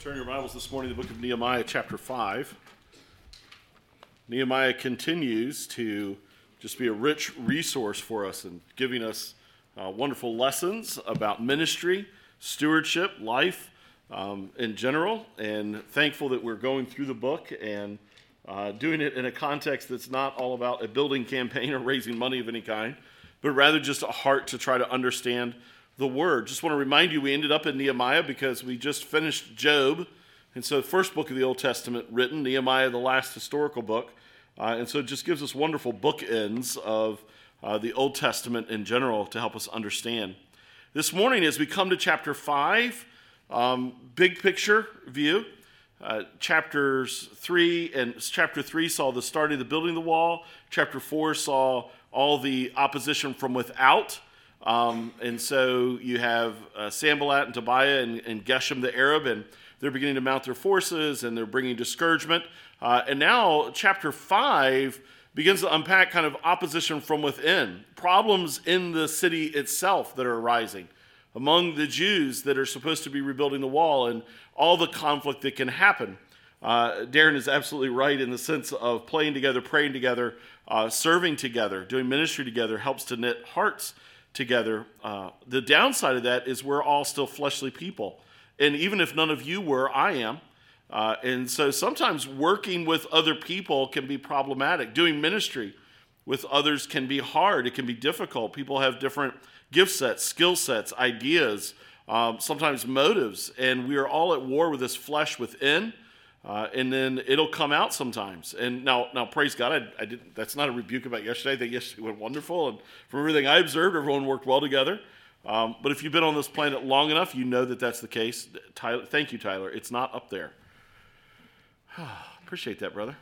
turn your Bibles this morning to the book of Nehemiah, chapter 5. Nehemiah continues to just be a rich resource for us and giving us uh, wonderful lessons about ministry, stewardship, life um, in general. And thankful that we're going through the book and uh, doing it in a context that's not all about a building campaign or raising money of any kind, but rather just a heart to try to understand the word. Just want to remind you, we ended up in Nehemiah because we just finished Job. And so, the first book of the Old Testament written, Nehemiah, the last historical book. Uh, and so, it just gives us wonderful bookends of uh, the Old Testament in general to help us understand. This morning, as we come to chapter 5, um, big picture view. Uh, chapters 3 and chapter 3 saw the starting of the building of the wall. Chapter 4 saw all the opposition from without. Um, and so you have uh, Sanballat and Tobiah and, and, Geshem the Arab, and they're beginning to mount their forces and they're bringing discouragement. Uh, and now, chapter 5 begins to unpack kind of opposition from within, problems in the city itself that are arising among the Jews that are supposed to be rebuilding the wall and all the conflict that can happen. Uh, Darren is absolutely right in the sense of playing together, praying together, uh, serving together, doing ministry together helps to knit hearts together. Uh, the downside of that is we're all still fleshly people. And even if none of you were, I am. Uh, and so sometimes working with other people can be problematic. Doing ministry with others can be hard, it can be difficult. People have different gift sets, skill sets, ideas, um, sometimes motives. And we are all at war with this flesh within. Uh, and then it'll come out sometimes. And now, now, praise God, I, I did, that's not a rebuke about yesterday. I think yesterday went wonderful, and from everything I observed, everyone worked well together. Um, but if you've been on this planet long enough, you know that that's the case. Tyler, thank you, Tyler. It's not up there. Appreciate that, brother.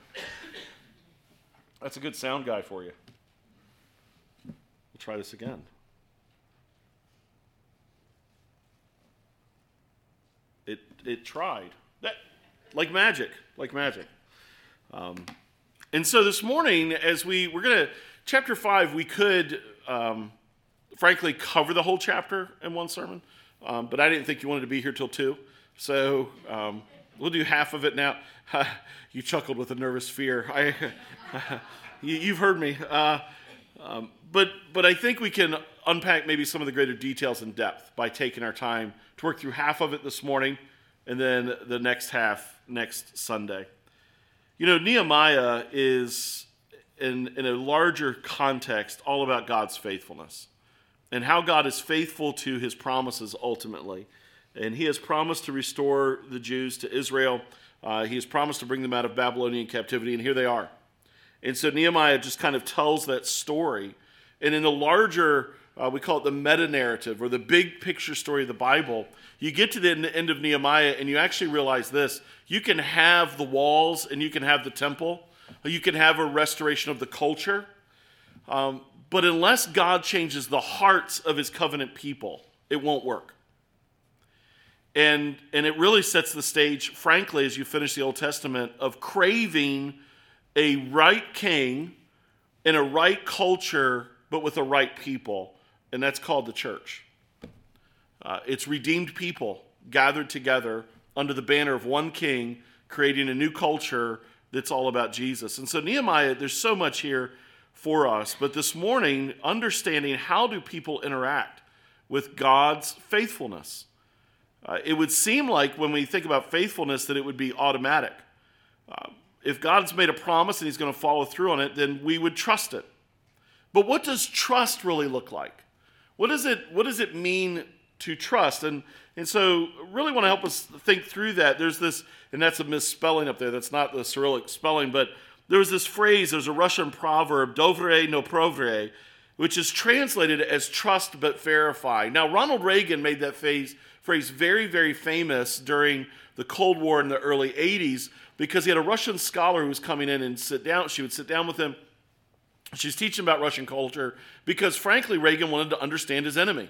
That's a good sound guy for you. We'll try this again. It it tried. That like magic, like magic. Um, and so this morning, as we we're gonna chapter five, we could um, frankly cover the whole chapter in one sermon, um, but I didn't think you wanted to be here till two, so um, we'll do half of it now. you chuckled with a nervous fear. I, you, have heard me, uh, um, but but I think we can unpack maybe some of the greater details in depth by taking our time to work through half of it this morning, and then the next half next Sunday. You know, Nehemiah is, in, in a larger context, all about God's faithfulness and how God is faithful to his promises ultimately. And he has promised to restore the Jews to Israel. Uh, he has promised to bring them out of Babylonian captivity, and here they are. And so Nehemiah just kind of tells that story. And in the larger, uh, we call it the meta narrative or the big picture story of the Bible, you get to the end of Nehemiah and you actually realize this you can have the walls and you can have the temple, you can have a restoration of the culture. Um, but unless God changes the hearts of his covenant people, it won't work. And, and it really sets the stage, frankly, as you finish the Old Testament, of craving a right king in a right culture, but with a right people. And that's called the church. Uh, it's redeemed people gathered together under the banner of one king, creating a new culture that's all about Jesus. And so, Nehemiah, there's so much here for us. But this morning, understanding how do people interact with God's faithfulness. Uh, it would seem like when we think about faithfulness that it would be automatic. Uh, if God's made a promise and he's going to follow through on it, then we would trust it. But what does trust really look like? What does it, what does it mean to trust. And, and so, really want to help us think through that. There's this, and that's a misspelling up there. That's not the Cyrillic spelling, but there was this phrase, there's a Russian proverb, dovre no provre, which is translated as trust but verify. Now, Ronald Reagan made that phrase, phrase very, very famous during the Cold War in the early 80s because he had a Russian scholar who was coming in and sit down. She would sit down with him. She's teaching about Russian culture because, frankly, Reagan wanted to understand his enemy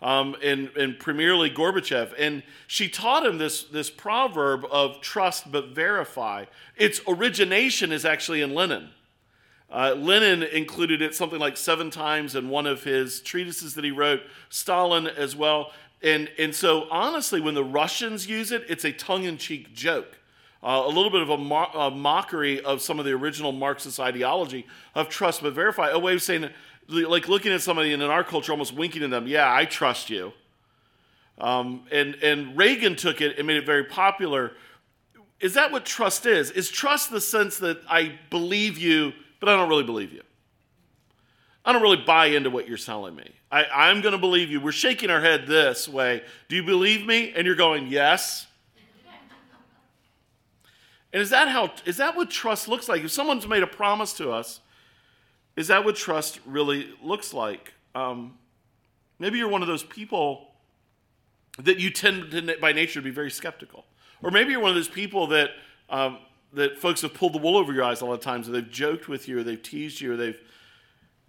um, and, and primarily Gorbachev. And she taught him this, this proverb of trust but verify. Its origination is actually in Lenin. Uh, Lenin included it something like seven times in one of his treatises that he wrote, Stalin as well. and, and so, honestly, when the Russians use it, it's a tongue in cheek joke. Uh, a little bit of a, mo- a, mockery of some of the original Marxist ideology of trust but verify. A way of saying, like looking at somebody and in our culture, almost winking at them, yeah, I trust you. Um, and, and Reagan took it and made it very popular. Is that what trust is? Is trust the sense that I believe you, but I don't really believe you? I don't really buy into what you're telling me. I, am going to believe you. We're shaking our head this way. Do you believe me? And you're going, yes. And is that how is that what trust looks like? If someone's made a promise to us, is that what trust really looks like? Um, maybe you're one of those people that you tend to, by nature to be very skeptical, or maybe you're one of those people that um, that folks have pulled the wool over your eyes a lot of times, or they've joked with you, or they've teased you, or they've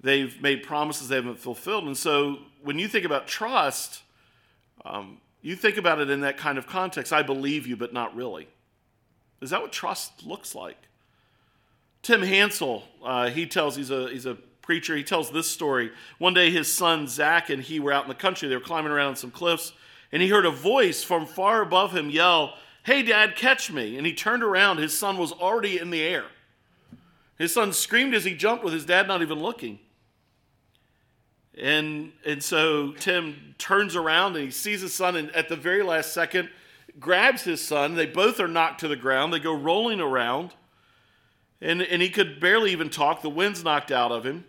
they've made promises they haven't fulfilled. And so when you think about trust, um, you think about it in that kind of context. I believe you, but not really. Is that what trust looks like? Tim Hansel, uh, he tells, he's a, he's a preacher, he tells this story. One day his son Zach and he were out in the country. They were climbing around some cliffs, and he heard a voice from far above him yell, Hey, Dad, catch me. And he turned around. His son was already in the air. His son screamed as he jumped with his dad not even looking. And, and so Tim turns around and he sees his son, and at the very last second, grabs his son. They both are knocked to the ground. They go rolling around. And, and he could barely even talk. The wind's knocked out of him.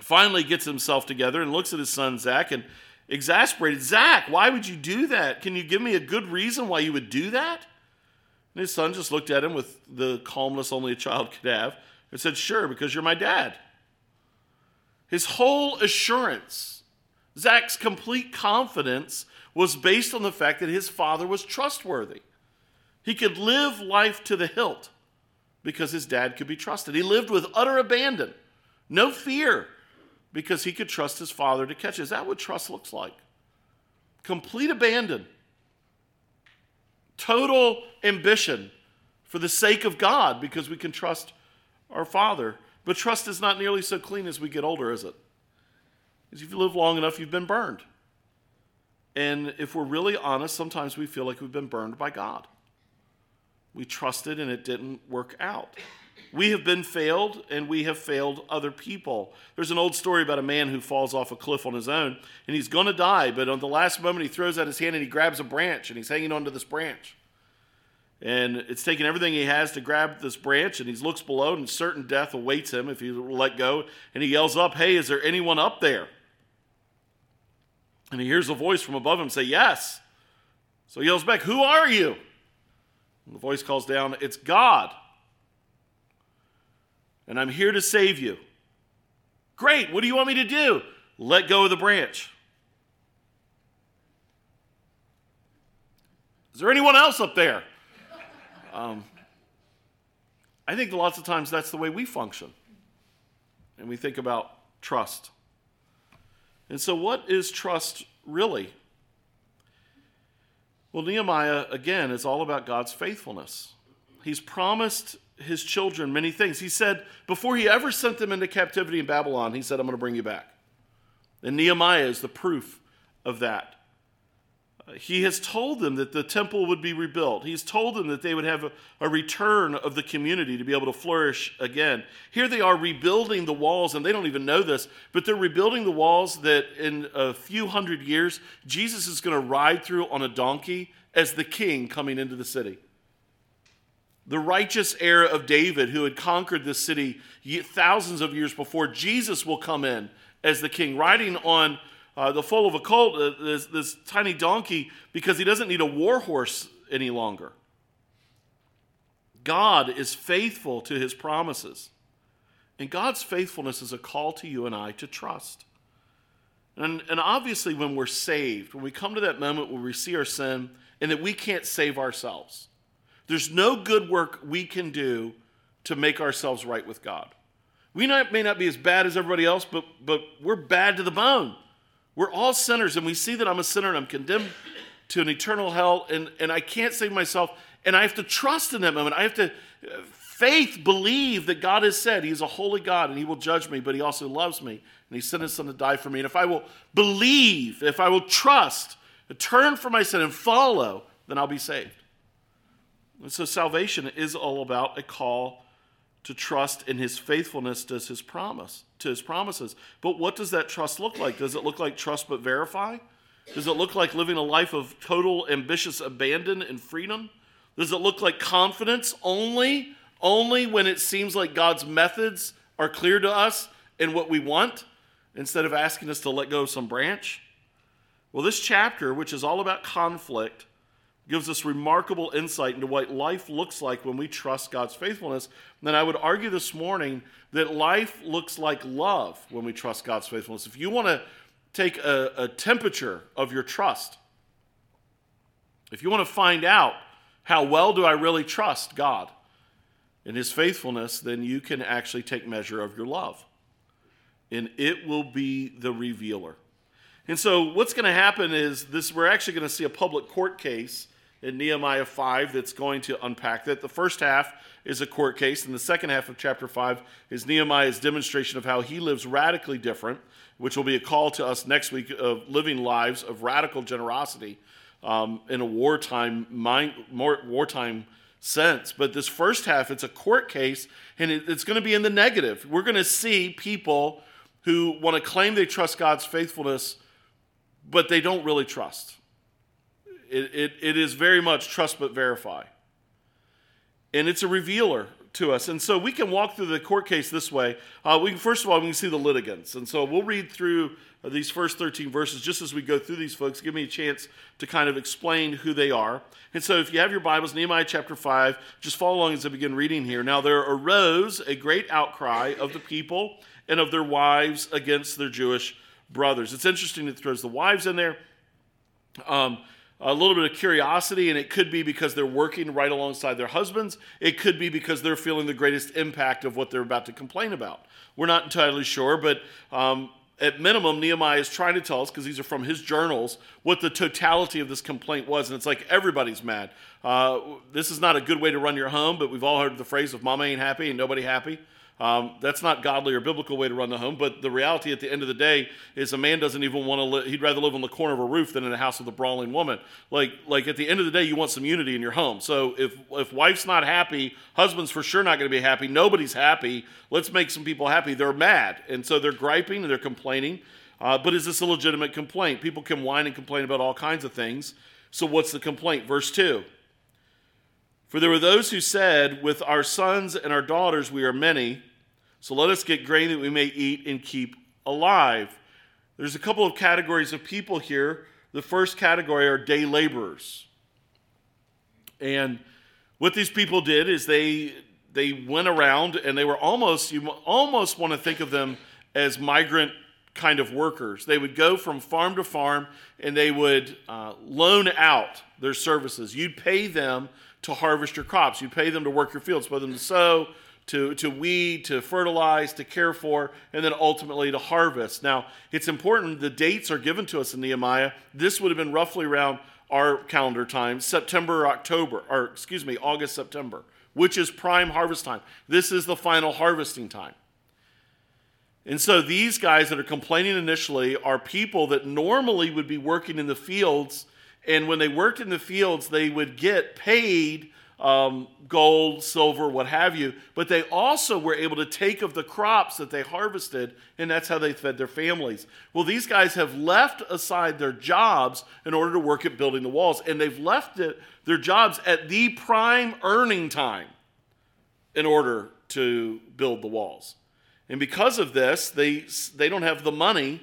Finally, gets himself together and looks at his son, Zach, and exasperated, Zach, why would you do that? Can you give me a good reason why you would do that? And his son just looked at him with the calmness only a child could have and said, Sure, because you're my dad. His whole assurance, Zach's complete confidence, was based on the fact that his father was trustworthy. He could live life to the hilt because his dad could be trusted. He lived with utter abandon, no fear, because he could trust his father to catch. Is that what trust looks like? Complete abandon, total ambition for the sake of God because we can trust our father. But trust is not nearly so clean as we get older, is it? Because if you live long enough, you've been burned. And if we're really honest, sometimes we feel like we've been burned by God. We trusted and it didn't work out. We have been failed and we have failed other people. There's an old story about a man who falls off a cliff on his own and he's going to die, but on the last moment he throws out his hand and he grabs a branch and he's hanging onto this branch. And it's taking everything he has to grab this branch, and he looks below, and certain death awaits him if he let go. And he yells up, Hey, is there anyone up there? And he hears a voice from above him say, Yes. So he yells back, Who are you? And the voice calls down, It's God. And I'm here to save you. Great. What do you want me to do? Let go of the branch. Is there anyone else up there? Um, I think lots of times that's the way we function. And we think about trust. And so, what is trust really? Well, Nehemiah, again, is all about God's faithfulness. He's promised his children many things. He said, before he ever sent them into captivity in Babylon, he said, I'm going to bring you back. And Nehemiah is the proof of that. He has told them that the temple would be rebuilt. He's told them that they would have a, a, return of the community to be able to flourish again. Here they are rebuilding the walls, and they don't even know this, but they're rebuilding the walls that in a few hundred years, Jesus is going to ride through on a donkey as the king coming into the city. The righteous heir of David, who had conquered this city thousands of years before, Jesus will come in as the king, riding on uh, the foal of a colt, uh, this, this tiny donkey, because he doesn't need a war horse any longer. God is faithful to his promises. And God's faithfulness is a call to you and I to trust. And, and obviously, when we're saved, when we come to that moment where we see our sin and that we can't save ourselves, there's no good work we can do to make ourselves right with God. We not, may not be as bad as everybody else, but, but we're bad to the bone. We're all sinners, and we see that I'm a sinner and I'm condemned to an eternal hell, and, and I can't save myself. And I have to trust in that moment. I have to, uh, faith, believe that God has said He's a holy God and He will judge me, but He also loves me, and He sent His Son to die for me. And if I will believe, if I will trust turn from my sin and follow, then I'll be saved. And so salvation is all about a call to trust in his faithfulness to his promise, to his promises. But what does that trust look like? Does it look like trust but verify? Does it look like living a life of total ambitious abandon and freedom? Does it look like confidence only only when it seems like God's methods are clear to us and what we want instead of asking us to let go of some branch? Well, this chapter, which is all about conflict, gives us remarkable insight into what life looks like when we trust God's faithfulness. Then I would argue this morning that life looks like love when we trust God's faithfulness. If you want to take a, a temperature of your trust, if you want to find out how well do I really trust God and His faithfulness, then you can actually take measure of your love. And it will be the revealer. And so what's going to happen is this we're actually going to see a public court case in Nehemiah 5 that's going to unpack that. The first half is a court case, and the second half of chapter 5 is Nehemiah's demonstration of how he lives radically different, which will be a call to us next week of living lives of radical generosity um, in a wartime, mind, more, wartime sense. But this first half, it's a court case, and it, it's going to be in the negative. We're going to see people who want to claim they trust God's faithfulness but they don't really trust. It, it, it is very much trust but verify. And it's a revealer to us. And so we can walk through the court case this way. Uh, we can, first of all, we can see the litigants. And so we'll read through these first 13 verses just as we go through these folks. Give me a chance to kind of explain who they are. And so if you have your Bibles, Nehemiah chapter 5, just follow along as I begin reading here. Now there arose a great outcry of the people and of their wives against their Jewish brothers. It's interesting it throws the wives in there. Um, a little bit of curiosity, and it could be because they're working right alongside their husbands. It could be because they're feeling the greatest impact of what they're about to complain about. We're not entirely sure, but um, at minimum, Nehemiah is trying to tell us, because these are from his journals, what the totality of this complaint was. And it's like everybody's mad. Uh, this is not a good way to run your home, but we've all heard the phrase of mama ain't happy and nobody happy. Um, that's not godly or biblical way to run the home, but the reality at the end of the day is a man doesn't even want to. Li- he'd rather live on the corner of a roof than in a house with a brawling woman. Like, like at the end of the day, you want some unity in your home. So if if wife's not happy, husband's for sure not going to be happy. Nobody's happy. Let's make some people happy. They're mad, and so they're griping and they're complaining. Uh, but is this a legitimate complaint? People can whine and complain about all kinds of things. So what's the complaint? Verse two. For there were those who said, With our sons and our daughters we are many, so let us get grain that we may eat and keep alive. There's a couple of categories of people here. The first category are day laborers. And what these people did is they they went around and they were almost you almost want to think of them as migrant kind of workers. They would go from farm to farm and they would uh, loan out their services. You'd pay them to harvest your crops. You'd pay them to work your fields, for them to sow, to, to weed, to fertilize, to care for, and then ultimately to harvest. Now, it's important the dates are given to us in Nehemiah. This would have been roughly around our calendar time, September October, or excuse me, August, September, which is prime harvest time. This is the final harvesting time. And so these guys that are complaining initially are people that normally would be working in the fields. And when they worked in the fields, they would get paid um, gold, silver, what have you, but they also were able to take of the crops that they harvested, and that's how they fed their families. Well, these guys have left aside their jobs in order to work at building the walls, and they've left it, their jobs at the prime earning time in order to build the walls. And because of this, they, they don't have the money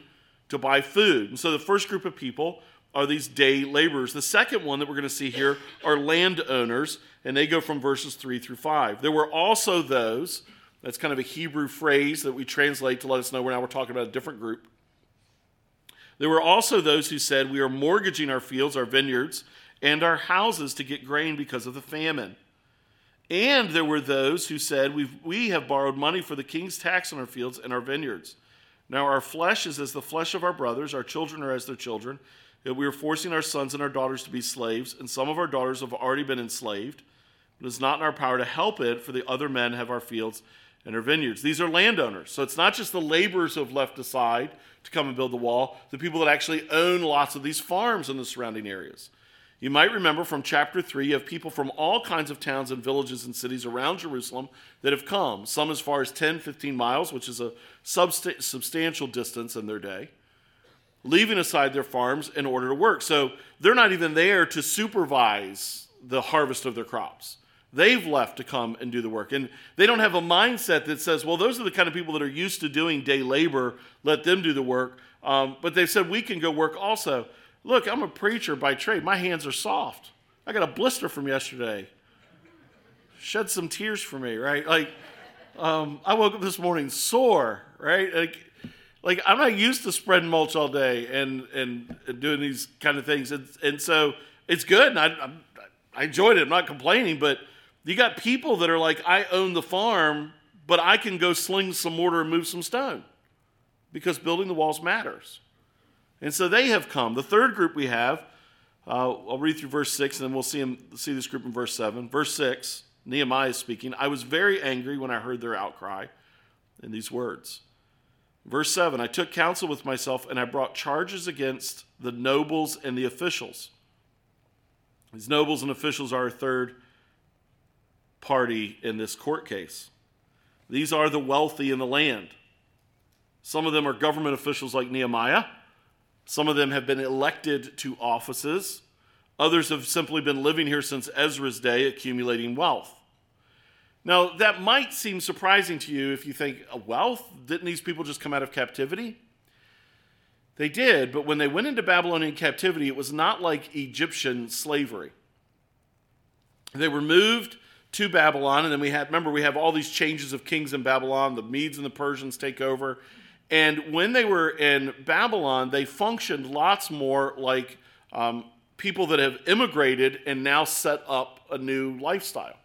to buy food. And so the first group of people are these day laborers. The second one that we're going to see here are landowners, and they go from verses 3 through 5. There were also those, that's kind of a Hebrew phrase that we translate to let us know we're now we're talking about a different group. There were also those who said, We are mortgaging our fields, our vineyards, and our houses to get grain because of the famine. And there were those who said, We've, We have borrowed money for the king's tax on our fields and our vineyards. Now our flesh is as the flesh of our brothers, our children are as their children we are forcing our sons and our daughters to be slaves, and some of our daughters have already been enslaved. It is not in our power to help it, for the other men have our fields and our vineyards. These are landowners. So it's not just the laborers who have left aside to come and build the wall, the people that actually own lots of these farms in the surrounding areas. You might remember from chapter 3, you have people from all kinds of towns and villages and cities around Jerusalem that have come, some as far as 10, 15 miles, which is a subst- substantial distance in their day, leaving aside their farms in order to work. So they're not even there to supervise the harvest of their crops. They've left to come and do the work. And they don't have a mindset that says, well, those are the kind of people that are used to doing day labor, let them do the work. Um, but they've said, we can go work also. Look, I'm a preacher by trade. My hands are soft. I got a blister from yesterday. Shed some tears for me, right? Like, um, I woke up this morning sore, right? Like, like I'm not used to spreading mulch all day and and, and doing these kind of things, and, and so it's good. And I, I, I enjoyed it. I'm not complaining, but you got people that are like, I own the farm, but I can go sling some mortar and move some stone because building the walls matters. And so they have come. The third group we have, uh, I'll read through verse 6 and then we'll see, him, see this group in verse 7. Verse 6, Nehemiah is speaking. I was very angry when I heard their outcry in these words. Verse 7 I took counsel with myself and I brought charges against the nobles and the officials. These nobles and officials are a third party in this court case. These are the wealthy in the land. Some of them are government officials like Nehemiah. Some of them have been elected to offices. Others have simply been living here since Ezra's day, accumulating wealth. Now, that might seem surprising to you if you think, oh, wealth? Didn't these people just come out of captivity? They did, but when they went into Babylonian captivity, it was not like Egyptian slavery. They were moved to Babylon, and then we had, remember, we have all these changes of kings in Babylon. The Medes and the Persians take over, and when they were in Babylon, they functioned lots more like um, people that have immigrated and now set up a new lifestyle.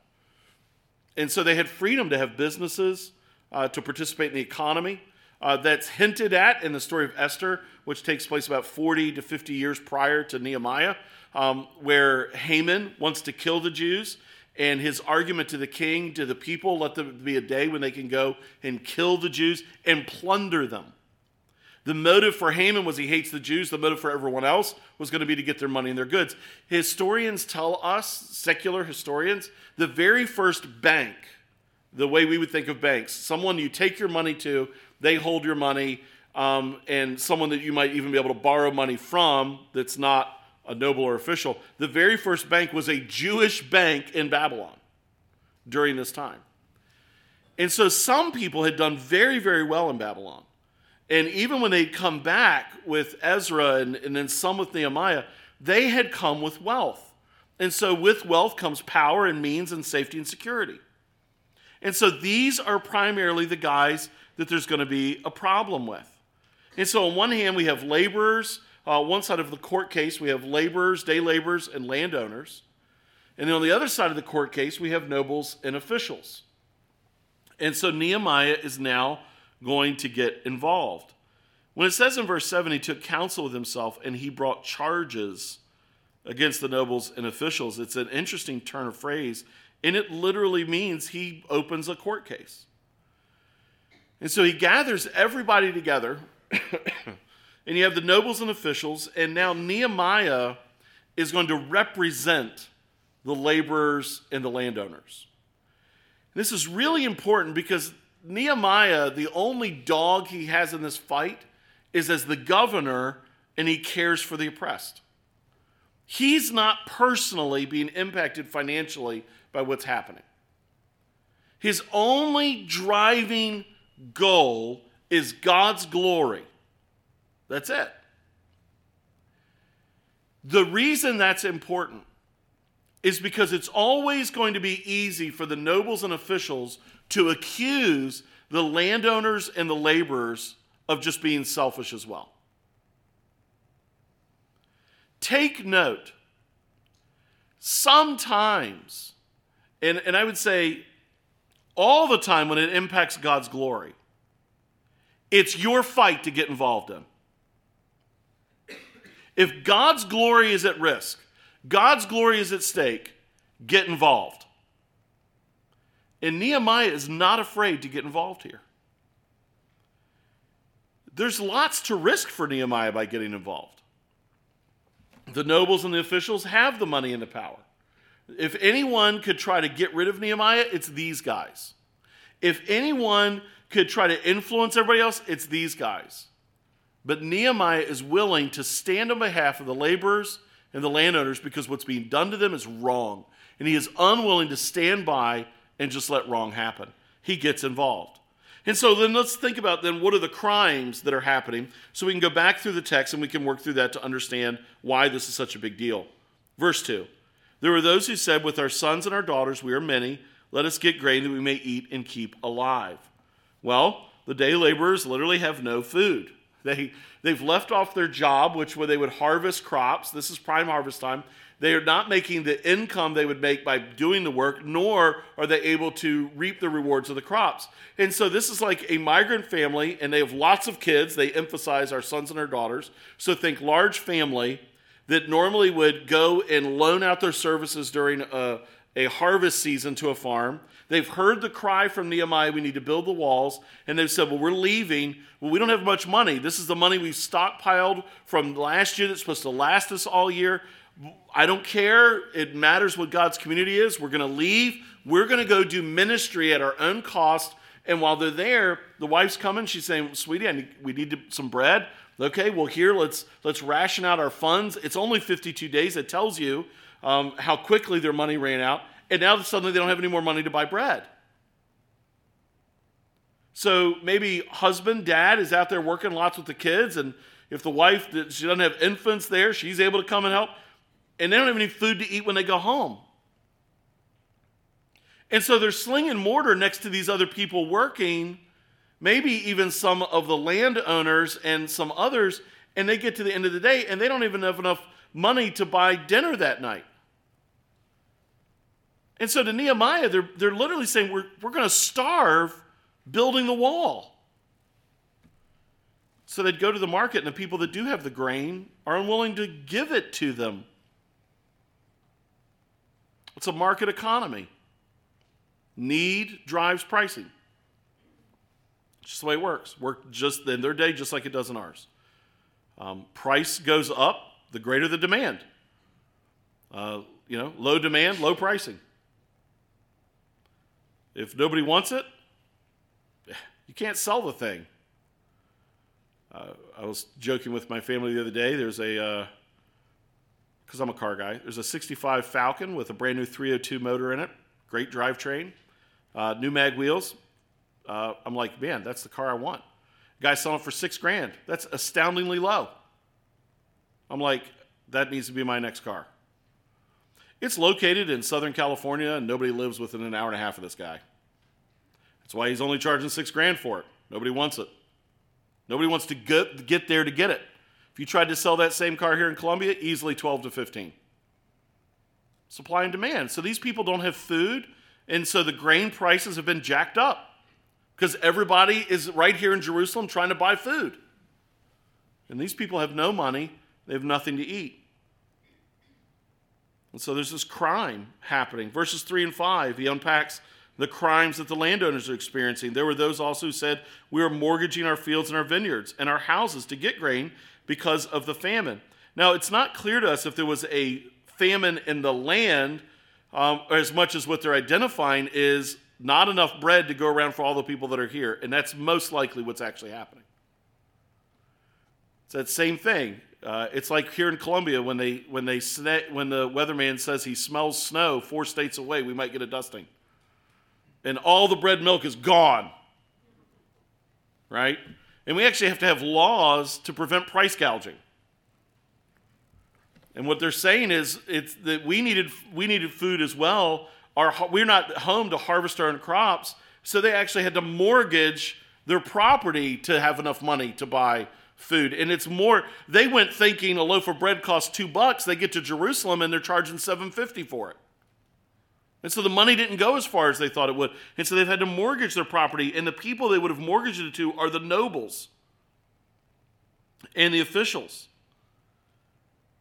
And so they had freedom to have businesses, uh, to participate in the economy. Uh, that's hinted at in the story of Esther, which takes place about 40 to 50 years prior to Nehemiah, um, where Haman wants to kill the Jews and his argument to the king, to the people, let there be a day when they can go and kill the Jews and plunder them. The motive for Haman was he hates the Jews. The motive for everyone else was going to be to get their money and their goods. Historians tell us, secular historians, the very first bank, the way we would think of banks, someone you take your money to, they hold your money, um, and someone that you might even be able to borrow money from that's not a noble or official. The very first bank was a Jewish bank in Babylon during this time. And so some people had done very, very well in Babylon. And even when they'd come back with Ezra and, and then some with Nehemiah, they had come with wealth. And so with wealth comes power and means and safety and security. And so these are primarily the guys that there's going to be a problem with. And so on one hand, we have laborers uh, one side of the court case, we have laborers, day laborers, and landowners. And then on the other side of the court case, we have nobles and officials. And so Nehemiah is now going to get involved. When it says in verse 7, he took counsel with himself and he brought charges against the nobles and officials, it's an interesting turn of phrase. And it literally means he opens a court case. And so he gathers everybody together and you have the nobles and officials, and now Nehemiah is going to represent the laborers and the landowners. This is really important because Nehemiah, the only dog he has in this fight, is as the governor and he cares for the oppressed. He's not personally being impacted financially by what's happening. His only driving goal is God's glory. That's it. The reason that's important is because it's always going to be easy for the nobles and officials to accuse the landowners and the laborers of just being selfish as well. Take note, sometimes, and, and I would say all the time when it impacts God's glory, it's your fight to get involved in. If God's glory is at risk, God's glory is at stake, get involved. And Nehemiah is not afraid to get involved here. There's lots to risk for Nehemiah by getting involved. The nobles and the officials have the money and the power. If anyone could try to get rid of Nehemiah, it's these guys. If anyone could try to influence everybody else, it's these guys. But Nehemiah is willing to stand on behalf of the laborers and the landowners because what's being done to them is wrong. And he is unwilling to stand by and just let wrong happen. He gets involved. And so then let's think about then what are the crimes that are happening so we can go back through the text and we can work through that to understand why this is such a big deal. Verse 2 There were those who said, With our sons and our daughters we are many, let us get grain that we may eat and keep alive. Well, the day laborers literally have no food. They, they've left off their job, which where they would harvest crops. This is prime harvest time. They are not making the income they would make by doing the work, nor are they able to reap the rewards of the crops. And so this is like a migrant family, and they have lots of kids. They emphasize our sons and our daughters. So think large family that normally would go and loan out their services during a, a harvest season to a farm. They've heard the cry from Nehemiah, we need to build the walls. And they've said, well, we're leaving. Well, we don't have much money. This is the money we've stockpiled from last year that's supposed to last us all year. I don't care. It matters what God's community is. We're going to leave. We're going to go do ministry at our own cost. And while they're there, the wife's coming. She's saying, "Sweetie, need, we need to, some bread." Okay, well here let's let's ration out our funds. It's only 52 days. It tells you um, how quickly their money ran out, and now suddenly they don't have any more money to buy bread. So maybe husband, dad is out there working lots with the kids, and if the wife she doesn't have infants there, she's able to come and help, and they don't have any food to eat when they go home. And so they're slinging mortar next to these other people working, maybe even some of the landowners and some others, and they get to the end of the day and they don't even have enough money to buy dinner that night. And so to Nehemiah, they're, they're literally saying, We're, we're going to starve building the wall. So they'd go to the market, and the people that do have the grain are unwilling to give it to them. It's a market economy. Need drives pricing. It's just the way it works. Work just in their day, just like it does in ours. Um, price goes up, the greater the demand. Uh, you know, low demand, low pricing. If nobody wants it, you can't sell the thing. Uh, I was joking with my family the other day. There's a, because uh, I'm a car guy, there's a 65 Falcon with a brand new 302 motor in it, great drivetrain, uh, new mag wheels. Uh, I'm like, man, that's the car I want. Guy selling for six grand. That's astoundingly low. I'm like, that needs to be my next car. It's located in Southern California, and nobody lives within an hour and a half of this guy. That's why he's only charging six grand for it. Nobody wants it. Nobody wants to get, there to get it. If you tried to sell that same car here in Columbia, easily 12 to 15. Supply and demand. So these people don't have food, and so the grain prices have been jacked up because everybody is right here in Jerusalem trying to buy food. And these people have no money, they have nothing to eat. And so there's this crime happening. Verses 3 and 5, he unpacks the crimes that the landowners are experiencing. There were those also who said, We are mortgaging our fields and our vineyards and our houses to get grain because of the famine. Now, it's not clear to us if there was a famine in the land um, as much as what they're identifying is not enough bread to go around for all the people that are here. And that's most likely what's actually happening. It's that same thing. Uh, it's like here in Columbia when they when they when the weatherman says he smells snow four states away, we might get a dusting, and all the bread milk is gone. Right, and we actually have to have laws to prevent price gouging. And what they're saying is it's that we needed we needed food as well. Our, we're not home to harvest our own crops, so they actually had to mortgage their property to have enough money to buy food. And it's more, they went thinking a loaf of bread costs two bucks. They get to Jerusalem and they're charging 750 for it. And so the money didn't go as far as they thought it would. And so they've had to mortgage their property. And the people they would have mortgaged it to are the nobles and the officials.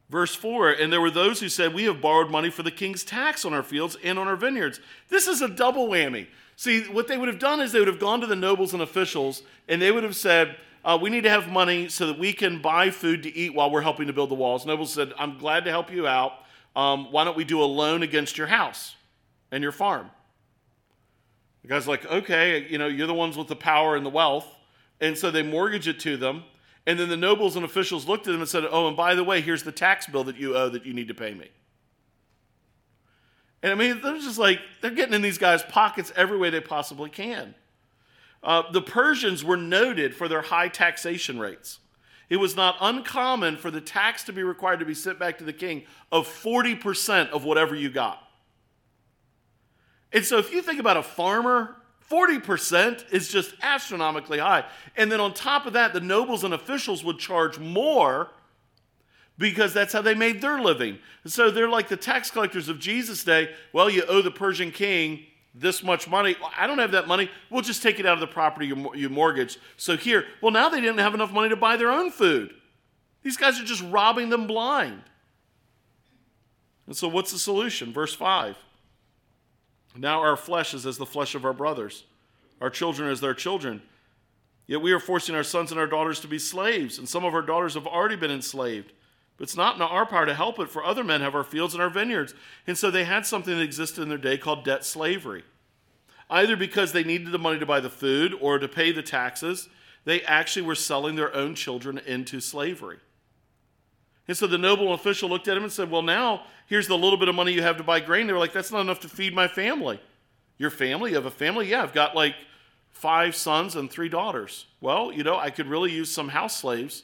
Verse 4 And there were those who said, We have borrowed money for the king's tax on our fields and on our vineyards. This is a double whammy. See, what they would have done is they would have gone to the nobles and officials and they would have said, uh, We need to have money so that we can buy food to eat while we're helping to build the walls. Nobles said, I'm glad to help you out. Um, why don't we do a loan against your house and your farm? The guy's like, Okay, you know, you're the ones with the power and the wealth. And so they mortgage it to them. And then the nobles and officials looked at him and said, Oh, and by the way, here's the tax bill that you owe that you need to pay me. And I mean, they're just like, they're getting in these guys' pockets every way they possibly can. Uh, the Persians were noted for their high taxation rates. It was not uncommon for the tax to be required to be sent back to the king of 40% of whatever you got. And so if you think about a farmer 40% is just astronomically high. And then on top of that, the nobles and officials would charge more because that's how they made their living. so they're like the tax collectors of Jesus' day. Well, you owe the Persian king this much money. I don't have that money. We'll just take it out of the property you, you mortgaged. So here, well, now they didn't have enough money to buy their own food. These guys are just robbing them blind. And so, what's the solution? Verse 5 now our flesh is as the flesh of our brothers, our children as their children. Yet we are forcing our sons and our daughters to be slaves, and some of our daughters have already been enslaved. But it's not in our power to help it, for other men have our fields and our vineyards. And so they had something that existed in their day called debt slavery. Either because they needed the money to buy the food or to pay the taxes, they actually were selling their own children into slavery. And so the noble official looked at him and said, Well, now here's the little bit of money you have to buy grain. They were like, That's not enough to feed my family. Your family? You have a family? Yeah, I've got like five sons and three daughters. Well, you know, I could really use some house slaves.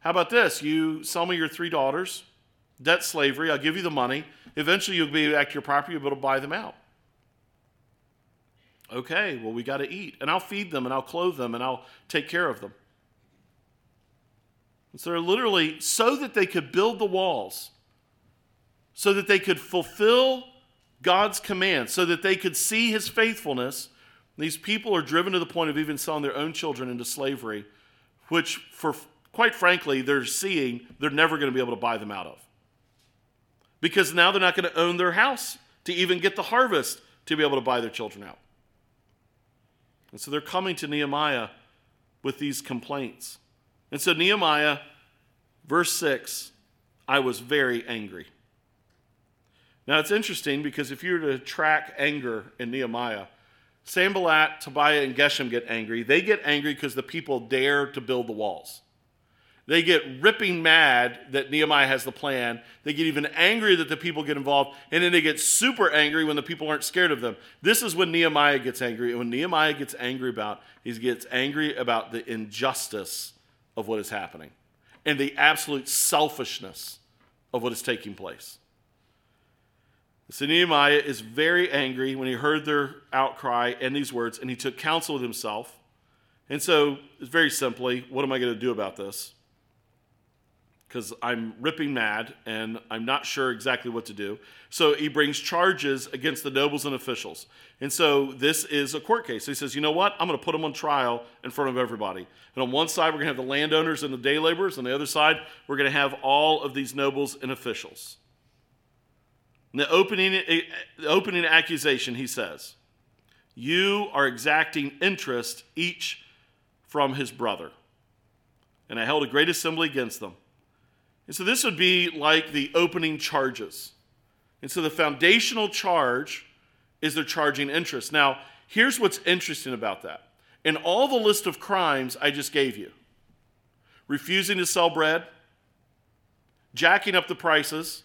How about this? You sell me your three daughters, debt slavery, I'll give you the money. Eventually, you'll be back to your property, but to buy them out. Okay, well, we got to eat, and I'll feed them, and I'll clothe them, and I'll take care of them. And so they're literally so that they could build the walls, so that they could fulfill God's command, so that they could see his faithfulness. These people are driven to the point of even selling their own children into slavery, which, for quite frankly, they're seeing they're never going to be able to buy them out of. Because now they're not going to own their house to even get the harvest to be able to buy their children out. And so they're coming to Nehemiah with these complaints. And so, Nehemiah, verse 6, I was very angry. Now, it's interesting because if you were to track anger in Nehemiah, Sanballat, Tobiah, and Geshem get angry. They get angry because the people dare to build the walls. They get ripping mad that Nehemiah has the plan. They get even angry that the people get involved. And then they get super angry when the people aren't scared of them. This is when Nehemiah gets angry. And when Nehemiah gets angry about, he gets angry about the injustice of what is happening and the absolute selfishness of what is taking place. So Nehemiah is very angry when he heard their outcry and these words, and he took counsel with himself. And so, very simply, what am I going to do about this? Because I'm ripping mad and I'm not sure exactly what to do. So he brings charges against the nobles and officials. And so this is a court case. he says, you know what? I'm going to put them on trial in front of everybody. And on one side, we're going to have the landowners and the day laborers. On the other side, we're going to have all of these nobles and officials. The opening, the opening accusation, he says, You are exacting interest each from his brother. And I held a great assembly against them and so this would be like the opening charges. And so the foundational charge is they're charging interest. Now, here's what's interesting about that. In all the list of crimes I just gave you refusing to sell bread, jacking up the prices,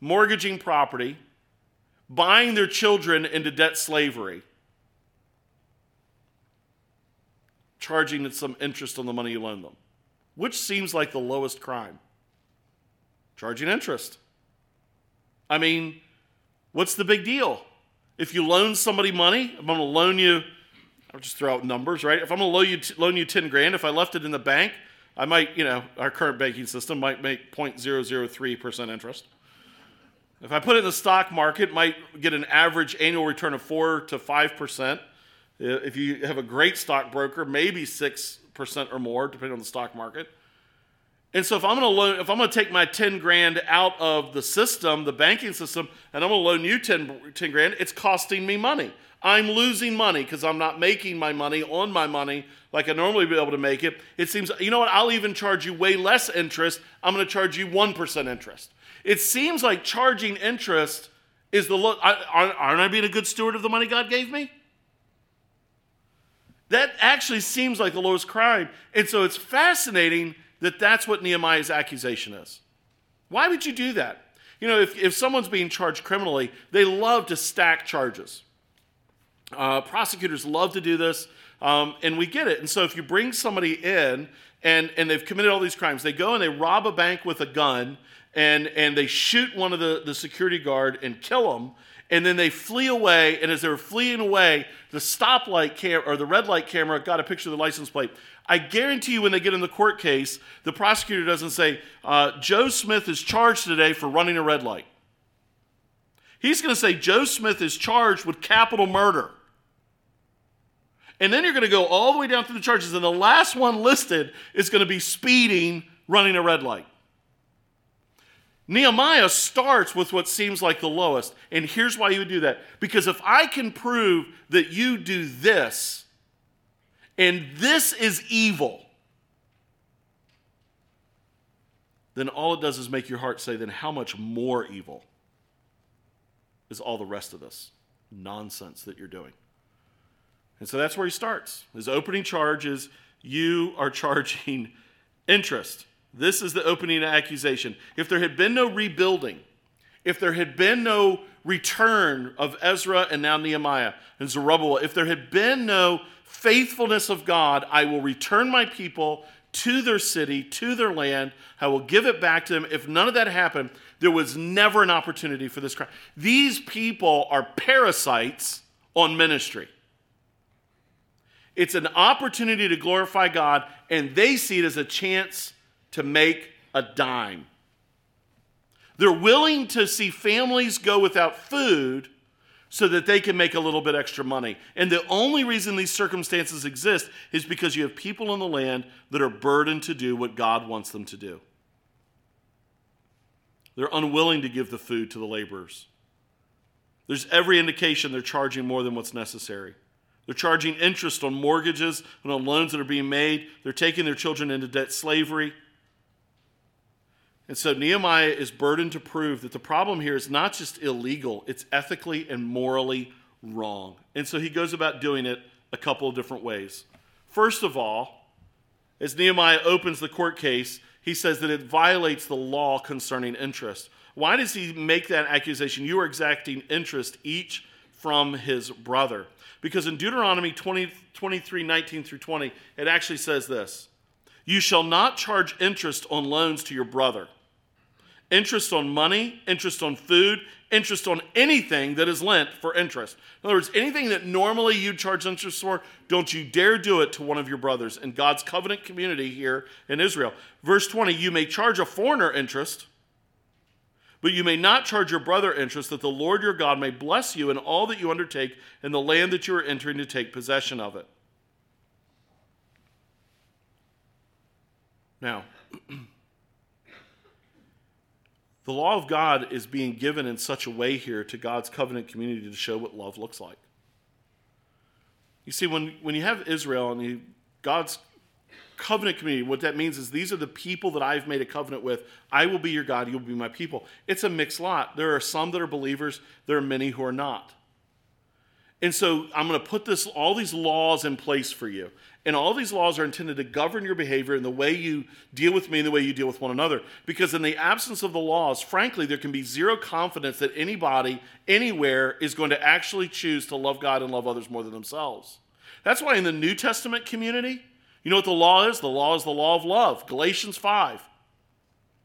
mortgaging property, buying their children into debt slavery, charging some interest on the money you loan them. Which seems like the lowest crime? Charging interest. I mean, what's the big deal? If you loan somebody money, I'm going to loan you, I'll just throw out numbers, right? If I'm going to loan you, loan you 10 grand, if I left it in the bank, I might, you know, our current banking system might make 0.003% interest. If I put it in the stock market, might get an average annual return of 4 to 5%. If you have a great stock broker, maybe 6% or more, depending on the stock market. And so if I'm going to loan, if I'm going to take my 10 grand out of the system, the banking system, and I'm going to loan you 10, 10 grand, it's costing me money. I'm losing money because I'm not making my money on my money like I normally be able to make it. It seems, you know what? I'll even charge you way less interest. I'm going to charge you 1% interest. It seems like charging interest is the look. Aren't I being a good steward of the money God gave me? That actually seems like the lowest crime. And so it's fascinating that that's what Nehemiah's accusation is. Why would you do that? You know, if, if someone's being charged criminally, they love to stack charges. Uh, prosecutors love to do this, um, and we get it. And so if you bring somebody in and, and they've committed all these crimes, they go and they rob a bank with a gun and, and they shoot one of the, the security guard and kill him, and then they flee away. And as they were fleeing away, the stoplight cam or the red light camera got a picture of the license plate. I guarantee you, when they get in the court case, the prosecutor doesn't say, uh, Joe Smith is charged today for running a red light. He's going to say, Joe Smith is charged with capital murder. And then you're going to go all the way down through the charges, and the last one listed is going to be speeding, running a red light. Nehemiah starts with what seems like the lowest. And here's why you would do that. Because if I can prove that you do this, and this is evil, then all it does is make your heart say, then how much more evil is all the rest of this nonsense that you're doing? And so that's where he starts. His opening charge is you are charging interest. This is the opening accusation. If there had been no rebuilding, if there had been no return of Ezra and now Nehemiah and Zerubbabel, if there had been no faithfulness of God, I will return my people to their city, to their land. I will give it back to them. If none of that happened, there was never an opportunity for this crime. These people are parasites on ministry. It's an opportunity to glorify God, and they see it as a chance to make a dime. They're willing to see families go without food so that they can make a little bit extra money. And the only reason these circumstances exist is because you have people in the land that are burdened to do what God wants them to do. They're unwilling to give the food to the laborers. There's every indication they're charging more than what's necessary. They're charging interest on mortgages and on loans that are being made. They're taking their children into debt slavery. And so Nehemiah is burdened to prove that the problem here is not just illegal, it's ethically and morally wrong. And so he goes about doing it a couple of different ways. First of all, as Nehemiah opens the court case, he says that it violates the law concerning interest. Why does he make that accusation? You are exacting interest each from his brother. Because in Deuteronomy 20, 23 19 through 20, it actually says this You shall not charge interest on loans to your brother interest on money, interest on food, interest on anything that is lent for interest. In other words, anything that normally you'd charge interest for, don't you dare do it to one of your brothers in God's covenant community here in Israel. Verse 20, you may charge a foreigner interest, but you may not charge your brother interest, that the Lord your God may bless you in all that you undertake in the land that you are entering to take possession of it. Now, The law of God is being given in such a way here to God's covenant community to show what love looks like. You see, when, when you have Israel and you, God's covenant community, what that means is these are the people that I've made a covenant with. I will be your God, you'll be my people. It's a mixed lot. There are some that are believers, there are many who are not. And so I'm going to put this all these laws in place for you. And all these laws are intended to govern your behavior and the way you deal with me and the way you deal with one another. Because in the absence of the laws, frankly, there can be zero confidence that anybody, anywhere, is going to actually choose to love God and love others more than themselves. That's why in the New Testament community, you know what the law is? The law is the law of love. Galatians 5.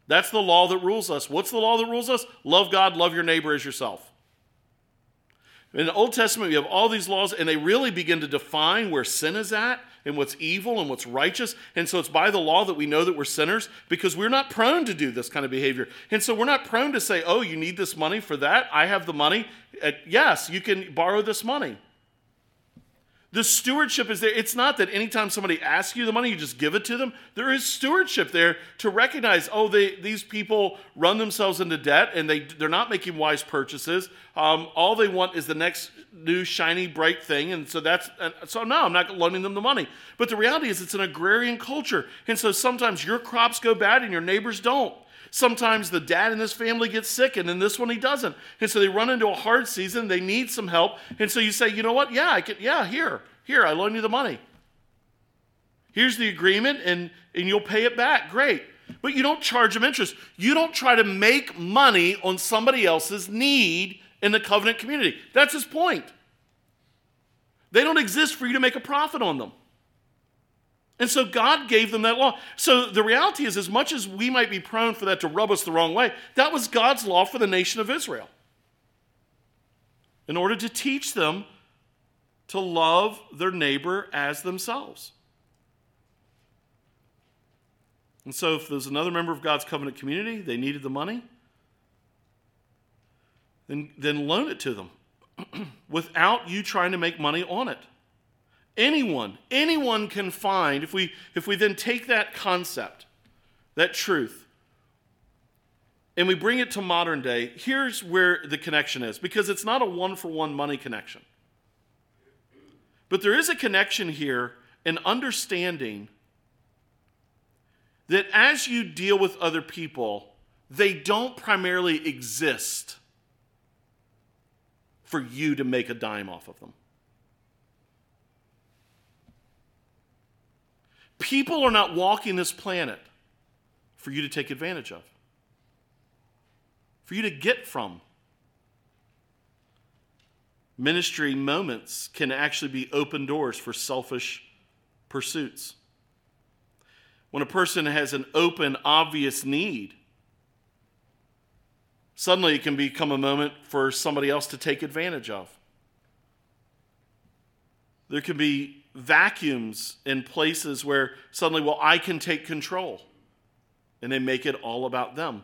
That's the law that rules us. What's the law that rules us? Love God, love your neighbor as yourself. In the Old Testament, we have all these laws, and they really begin to define where sin is at and what's evil and what's righteous. And so it's by the law that we know that we're sinners because we're not prone to do this kind of behavior. And so we're not prone to say, oh, you need this money for that? I have the money. Uh, yes, you can borrow this money. The stewardship is there. It's not that anytime somebody asks you the money, you just give it to them. There is stewardship there to recognize, oh, they, these people run themselves into debt and they, they're not making wise purchases. Um, all they want is the next new shiny, bright thing. And so that's, and so no, I'm not loaning them the money. But the reality is it's an agrarian culture. And so sometimes your crops go bad and your neighbors don't. Sometimes the dad in this family gets sick, and in this one he doesn't. And so they run into a hard season. They need some help. And so you say, you know what? Yeah, I can. Yeah, here, here, I loan you the money. Here's the agreement, and, and you'll pay it back. Great. But you don't charge them interest. You don't try to make money on somebody else's need in the covenant community. That's his point. They don't exist for you to make a profit on them. And so God gave them that law. So the reality is, as much as we might be prone for that to rub us the wrong way, that was God's law for the nation of Israel. In order to teach them to love their neighbor as themselves. And so, if there's another member of God's covenant community, they needed the money, then, then loan it to them without you trying to make money on it. Anyone, anyone can find, if we, if we then take that concept, that truth, and we bring it to modern day, here's where the connection is because it's not a one for one money connection. But there is a connection here in understanding that as you deal with other people, they don't primarily exist for you to make a dime off of them. People are not walking this planet for you to take advantage of, for you to get from. Ministry moments can actually be open doors for selfish pursuits. When a person has an open, obvious need, suddenly it can become a moment for somebody else to take advantage of. There can be vacuums in places where suddenly, well, I can take control. And they make it all about them.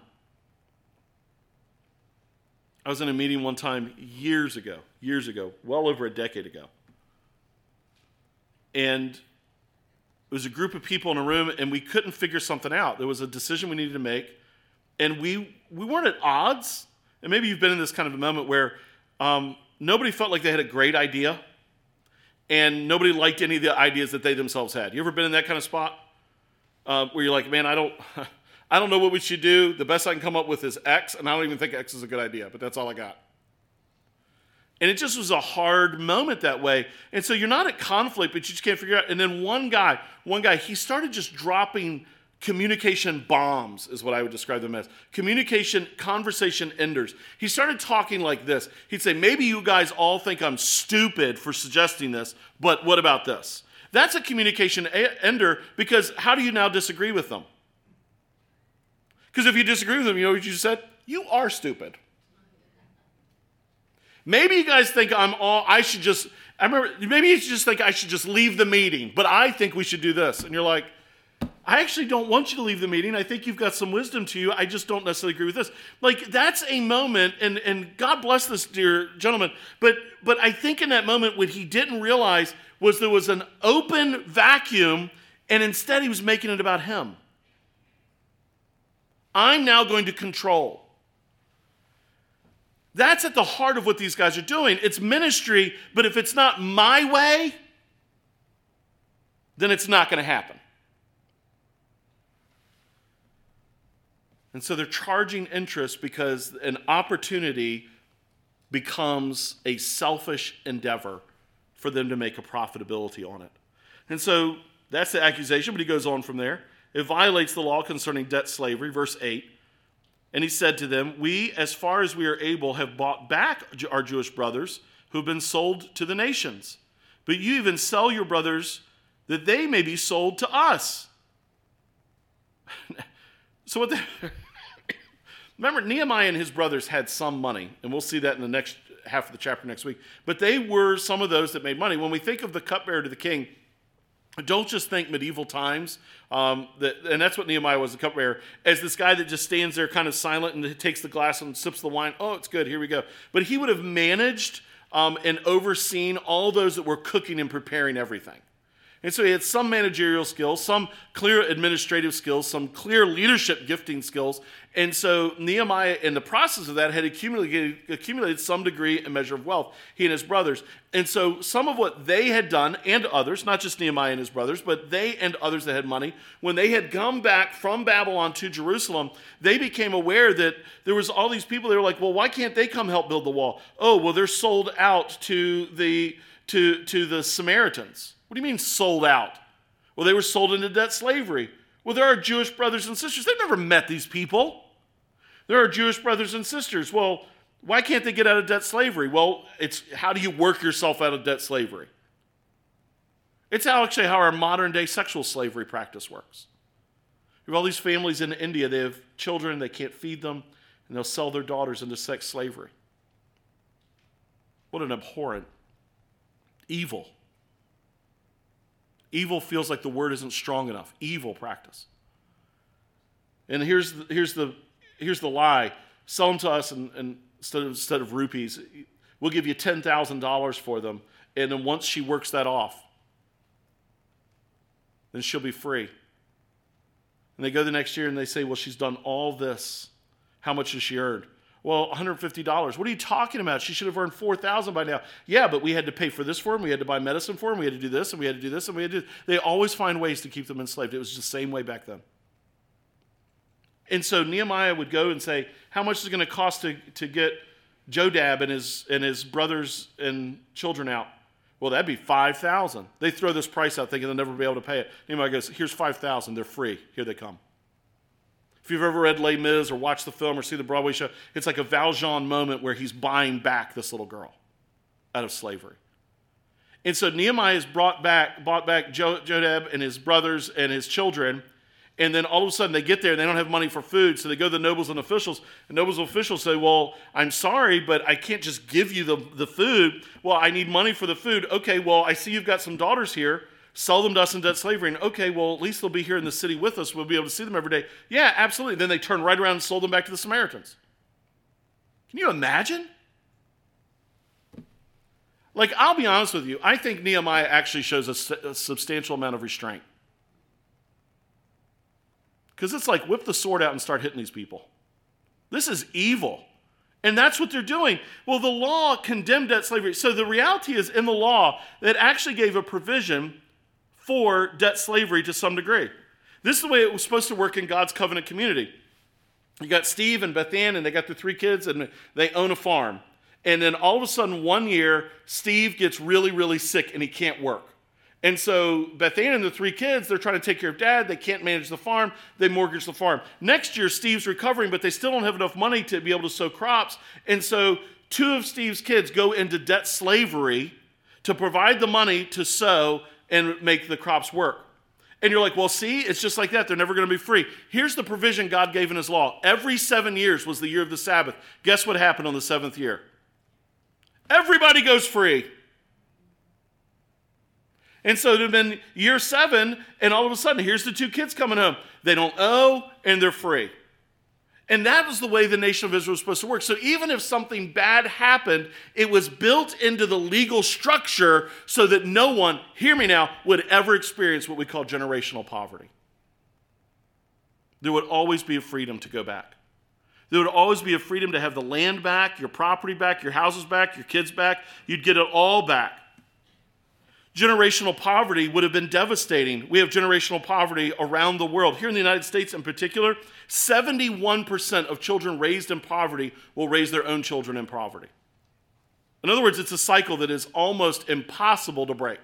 I was in a meeting one time years ago, years ago, well over a decade ago. And it was a group of people in a room, and we couldn't figure something out. There was a decision we needed to make, and we, we weren't at odds. And maybe you've been in this kind of a moment where um, nobody felt like they had a great idea and nobody liked any of the ideas that they themselves had. You ever been in that kind of spot uh, where you're like, man, I don't, I don't know what we should do. The best I can come up with is X, and I don't even think X is a good idea, but that's all I got. And it just was a hard moment that way. And so you're not at conflict, but you just can't figure out. And then one guy, one guy, he started just dropping communication bombs is what I would describe them as. Communication, conversation enders. He started talking like this. He'd say, Maybe you guys all think I'm stupid for suggesting this, but what about this? That's a communication ender because how do you now disagree with them? Because if you disagree with them, you know what you said? You are stupid. Maybe you guys think I'm all, I should just, I remember, maybe you just think I should just leave the meeting, but I think we should do this. And you're like, I actually don't want you to leave the meeting. I think you've got some wisdom to you. I just don't necessarily agree with this. Like that's a moment, and, and God bless this dear gentleman, but but I think in that moment what he didn't realize was there was an open vacuum, and instead he was making it about him. I'm now going to control. That's at the heart of what these guys are doing. It's ministry, but if it's not my way, then it's not going to happen. And so they're charging interest because an opportunity becomes a selfish endeavor for them to make a profitability on it. And so that's the accusation, but he goes on from there. It violates the law concerning debt slavery, verse 8. And he said to them, We, as far as we are able, have bought back our Jewish brothers who have been sold to the nations. But you even sell your brothers that they may be sold to us. so what. Remember, Nehemiah and his brothers had some money, and we'll see that in the next half of the chapter next week. But they were some of those that made money. When we think of the cupbearer to the king, don't just think medieval times, um, that, and that's what Nehemiah was, the cupbearer, as this guy that just stands there kind of silent and takes the glass and sips the wine. Oh, it's good, here we go. But he would have managed um, and overseen all those that were cooking and preparing everything. And so he had some managerial skills, some clear administrative skills, some clear leadership gifting skills. And so Nehemiah, in the process of that, had accumulated, accumulated some degree and measure of wealth, he and his brothers. And so some of what they had done, and others, not just Nehemiah and his brothers, but they and others that had money, when they had come back from Babylon to Jerusalem, they became aware that there was all these people, they were like, well, why can't they come help build the wall? Oh, well, they're sold out to the, to, to the Samaritans. What do you mean sold out? Well, they were sold into debt slavery. Well, there are Jewish brothers and sisters. They've never met these people. There are Jewish brothers and sisters. Well, why can't they get out of debt slavery? Well, it's how do you work yourself out of debt slavery? It's actually how our modern day sexual slavery practice works. You have all these families in India, they have children, they can't feed them, and they'll sell their daughters into sex slavery. What an abhorrent, evil, Evil feels like the word isn't strong enough. Evil practice. And here's the, here's the, here's the lie sell them to us and, and instead, of, instead of rupees. We'll give you $10,000 for them. And then once she works that off, then she'll be free. And they go the next year and they say, Well, she's done all this. How much has she earned? Well, $150. What are you talking about? She should have earned 4000 by now. Yeah, but we had to pay for this for him. We had to buy medicine for him. We had to do this and we had to do this and we had to They always find ways to keep them enslaved. It was the same way back then. And so Nehemiah would go and say, How much is it going to cost to, to get Jodab and his, and his brothers and children out? Well, that'd be 5000 They throw this price out thinking they'll never be able to pay it. Nehemiah goes, Here's 5000 They're free. Here they come. If you've ever read Les Mis or watched the film or see the Broadway show, it's like a Valjean moment where he's buying back this little girl out of slavery. And so Nehemiah has brought back, bought back Jodab and his brothers and his children. And then all of a sudden they get there and they don't have money for food. So they go to the nobles and officials. And nobles and officials say, Well, I'm sorry, but I can't just give you the, the food. Well, I need money for the food. Okay, well, I see you've got some daughters here sell them to us in debt slavery. And okay, well, at least they'll be here in the city with us. We'll be able to see them every day. Yeah, absolutely. Then they turned right around and sold them back to the Samaritans. Can you imagine? Like, I'll be honest with you, I think Nehemiah actually shows a, a substantial amount of restraint. Because it's like whip the sword out and start hitting these people. This is evil. And that's what they're doing. Well, the law condemned debt slavery. So the reality is in the law that actually gave a provision for debt slavery to some degree. This is the way it was supposed to work in God's covenant community. You got Steve and Beth Ann, and they got their three kids, and they own a farm. And then all of a sudden, one year, Steve gets really, really sick and he can't work. And so Beth Ann and the three kids, they're trying to take care of dad. They can't manage the farm. They mortgage the farm. Next year, Steve's recovering, but they still don't have enough money to be able to sow crops. And so two of Steve's kids go into debt slavery to provide the money to sow and make the crops work. And you're like, well, see, it's just like that. They're never going to be free. Here's the provision God gave in His law every seven years was the year of the Sabbath. Guess what happened on the seventh year? Everybody goes free. And so it had been year seven, and all of a sudden, here's the two kids coming home. They don't owe, and they're free. And that was the way the nation of Israel was supposed to work. So even if something bad happened, it was built into the legal structure so that no one, hear me now, would ever experience what we call generational poverty. There would always be a freedom to go back. There would always be a freedom to have the land back, your property back, your houses back, your kids back. You'd get it all back generational poverty would have been devastating. We have generational poverty around the world. Here in the United States, in particular, 71% of children raised in poverty will raise their own children in poverty. In other words, it's a cycle that is almost impossible to break.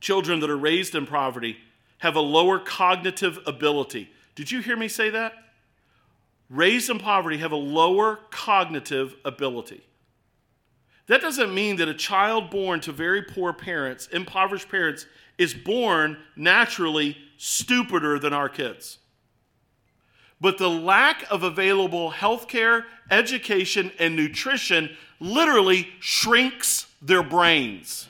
Children that are raised in poverty have a lower cognitive ability. Did you hear me say that? Raised in poverty have a lower cognitive ability. That doesn't mean that a child born to very poor parents, impoverished parents, is born naturally stupider than our kids. But the lack of available health care, education, and nutrition literally shrinks their brains.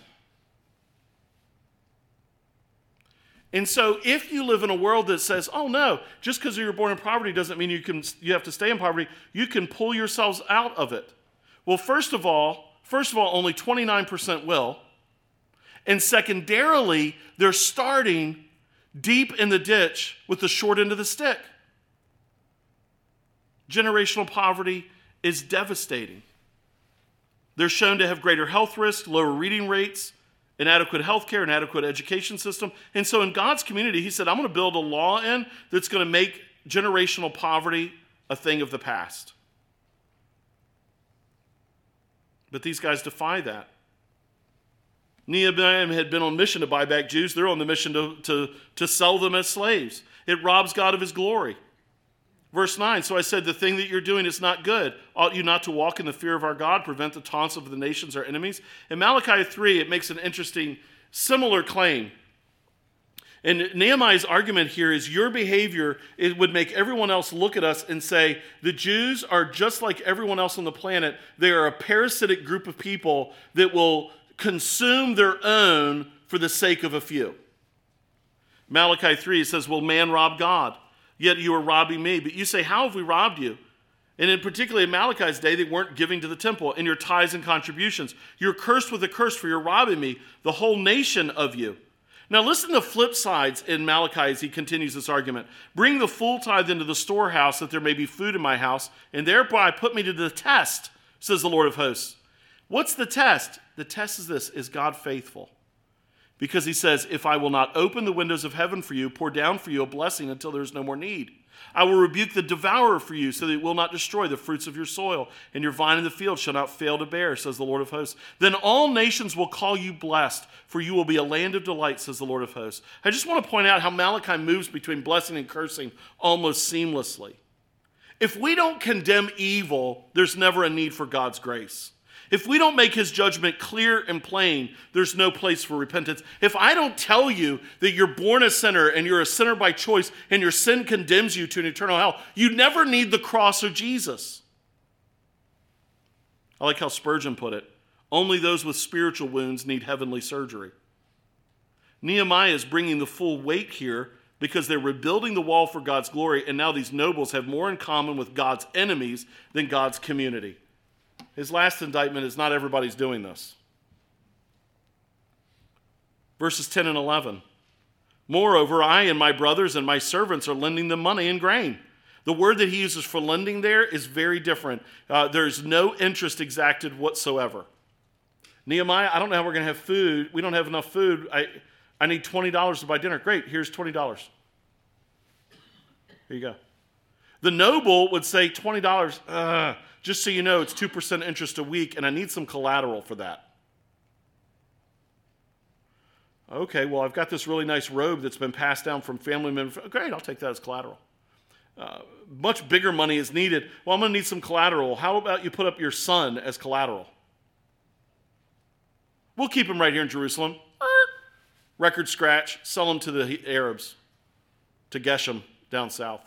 And so, if you live in a world that says, "Oh no, just because you're born in poverty doesn't mean you can you have to stay in poverty," you can pull yourselves out of it. Well, first of all, first of all, only 29% will. And secondarily, they're starting deep in the ditch with the short end of the stick. Generational poverty is devastating. They're shown to have greater health risk, lower reading rates, inadequate health care, inadequate education system. And so in God's community, He said, I'm going to build a law in that's going to make generational poverty a thing of the past. But these guys defy that. Nehemiah had been on mission to buy back Jews. They're on the mission to, to, to sell them as slaves. It robs God of his glory. Verse 9 So I said, The thing that you're doing is not good. Ought you not to walk in the fear of our God, prevent the taunts of the nations, our enemies? In Malachi 3, it makes an interesting, similar claim. And Nehemiah's argument here is your behavior it would make everyone else look at us and say, the Jews are just like everyone else on the planet. They are a parasitic group of people that will consume their own for the sake of a few. Malachi 3 says, Will man rob God? Yet you are robbing me. But you say, How have we robbed you? And in particularly in Malachi's day, they weren't giving to the temple in your tithes and contributions. You're cursed with a curse for your robbing me, the whole nation of you. Now listen to the flip sides in Malachi as he continues this argument. Bring the full tithe into the storehouse that there may be food in my house, and thereby put me to the test, says the Lord of hosts. What's the test? The test is this is God faithful? Because he says, If I will not open the windows of heaven for you, pour down for you a blessing until there is no more need. I will rebuke the devourer for you, so that it will not destroy the fruits of your soil, and your vine in the field shall not fail to bear, says the Lord of hosts. Then all nations will call you blessed, for you will be a land of delight, says the Lord of hosts. I just want to point out how Malachi moves between blessing and cursing almost seamlessly. If we don't condemn evil, there's never a need for God's grace. If we don't make his judgment clear and plain, there's no place for repentance. If I don't tell you that you're born a sinner and you're a sinner by choice and your sin condemns you to an eternal hell, you never need the cross of Jesus. I like how Spurgeon put it only those with spiritual wounds need heavenly surgery. Nehemiah is bringing the full weight here because they're rebuilding the wall for God's glory, and now these nobles have more in common with God's enemies than God's community. His last indictment is not everybody's doing this. Verses 10 and 11. Moreover, I and my brothers and my servants are lending them money and grain. The word that he uses for lending there is very different. Uh, there's no interest exacted whatsoever. Nehemiah, I don't know how we're going to have food. We don't have enough food. I, I need $20 to buy dinner. Great, here's $20. Here you go. The noble would say $20. Uh, just so you know, it's 2% interest a week, and I need some collateral for that. Okay, well, I've got this really nice robe that's been passed down from family members. Great, I'll take that as collateral. Uh, much bigger money is needed. Well, I'm going to need some collateral. How about you put up your son as collateral? We'll keep him right here in Jerusalem. Record scratch, sell him to the Arabs, to Geshem down south.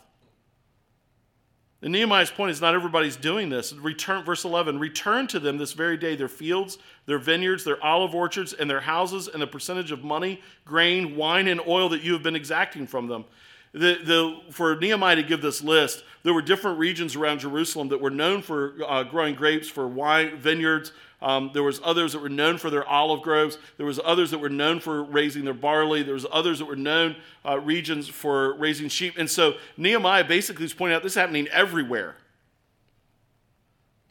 And Nehemiah's point is not everybody's doing this. Return, verse 11, return to them this very day their fields, their vineyards, their olive orchards, and their houses, and the percentage of money, grain, wine, and oil that you have been exacting from them. The, the, for Nehemiah to give this list, there were different regions around Jerusalem that were known for uh, growing grapes, for wine, vineyards, um, there was others that were known for their olive groves. There was others that were known for raising their barley. There was others that were known uh, regions for raising sheep. And so Nehemiah basically is pointing out this is happening everywhere.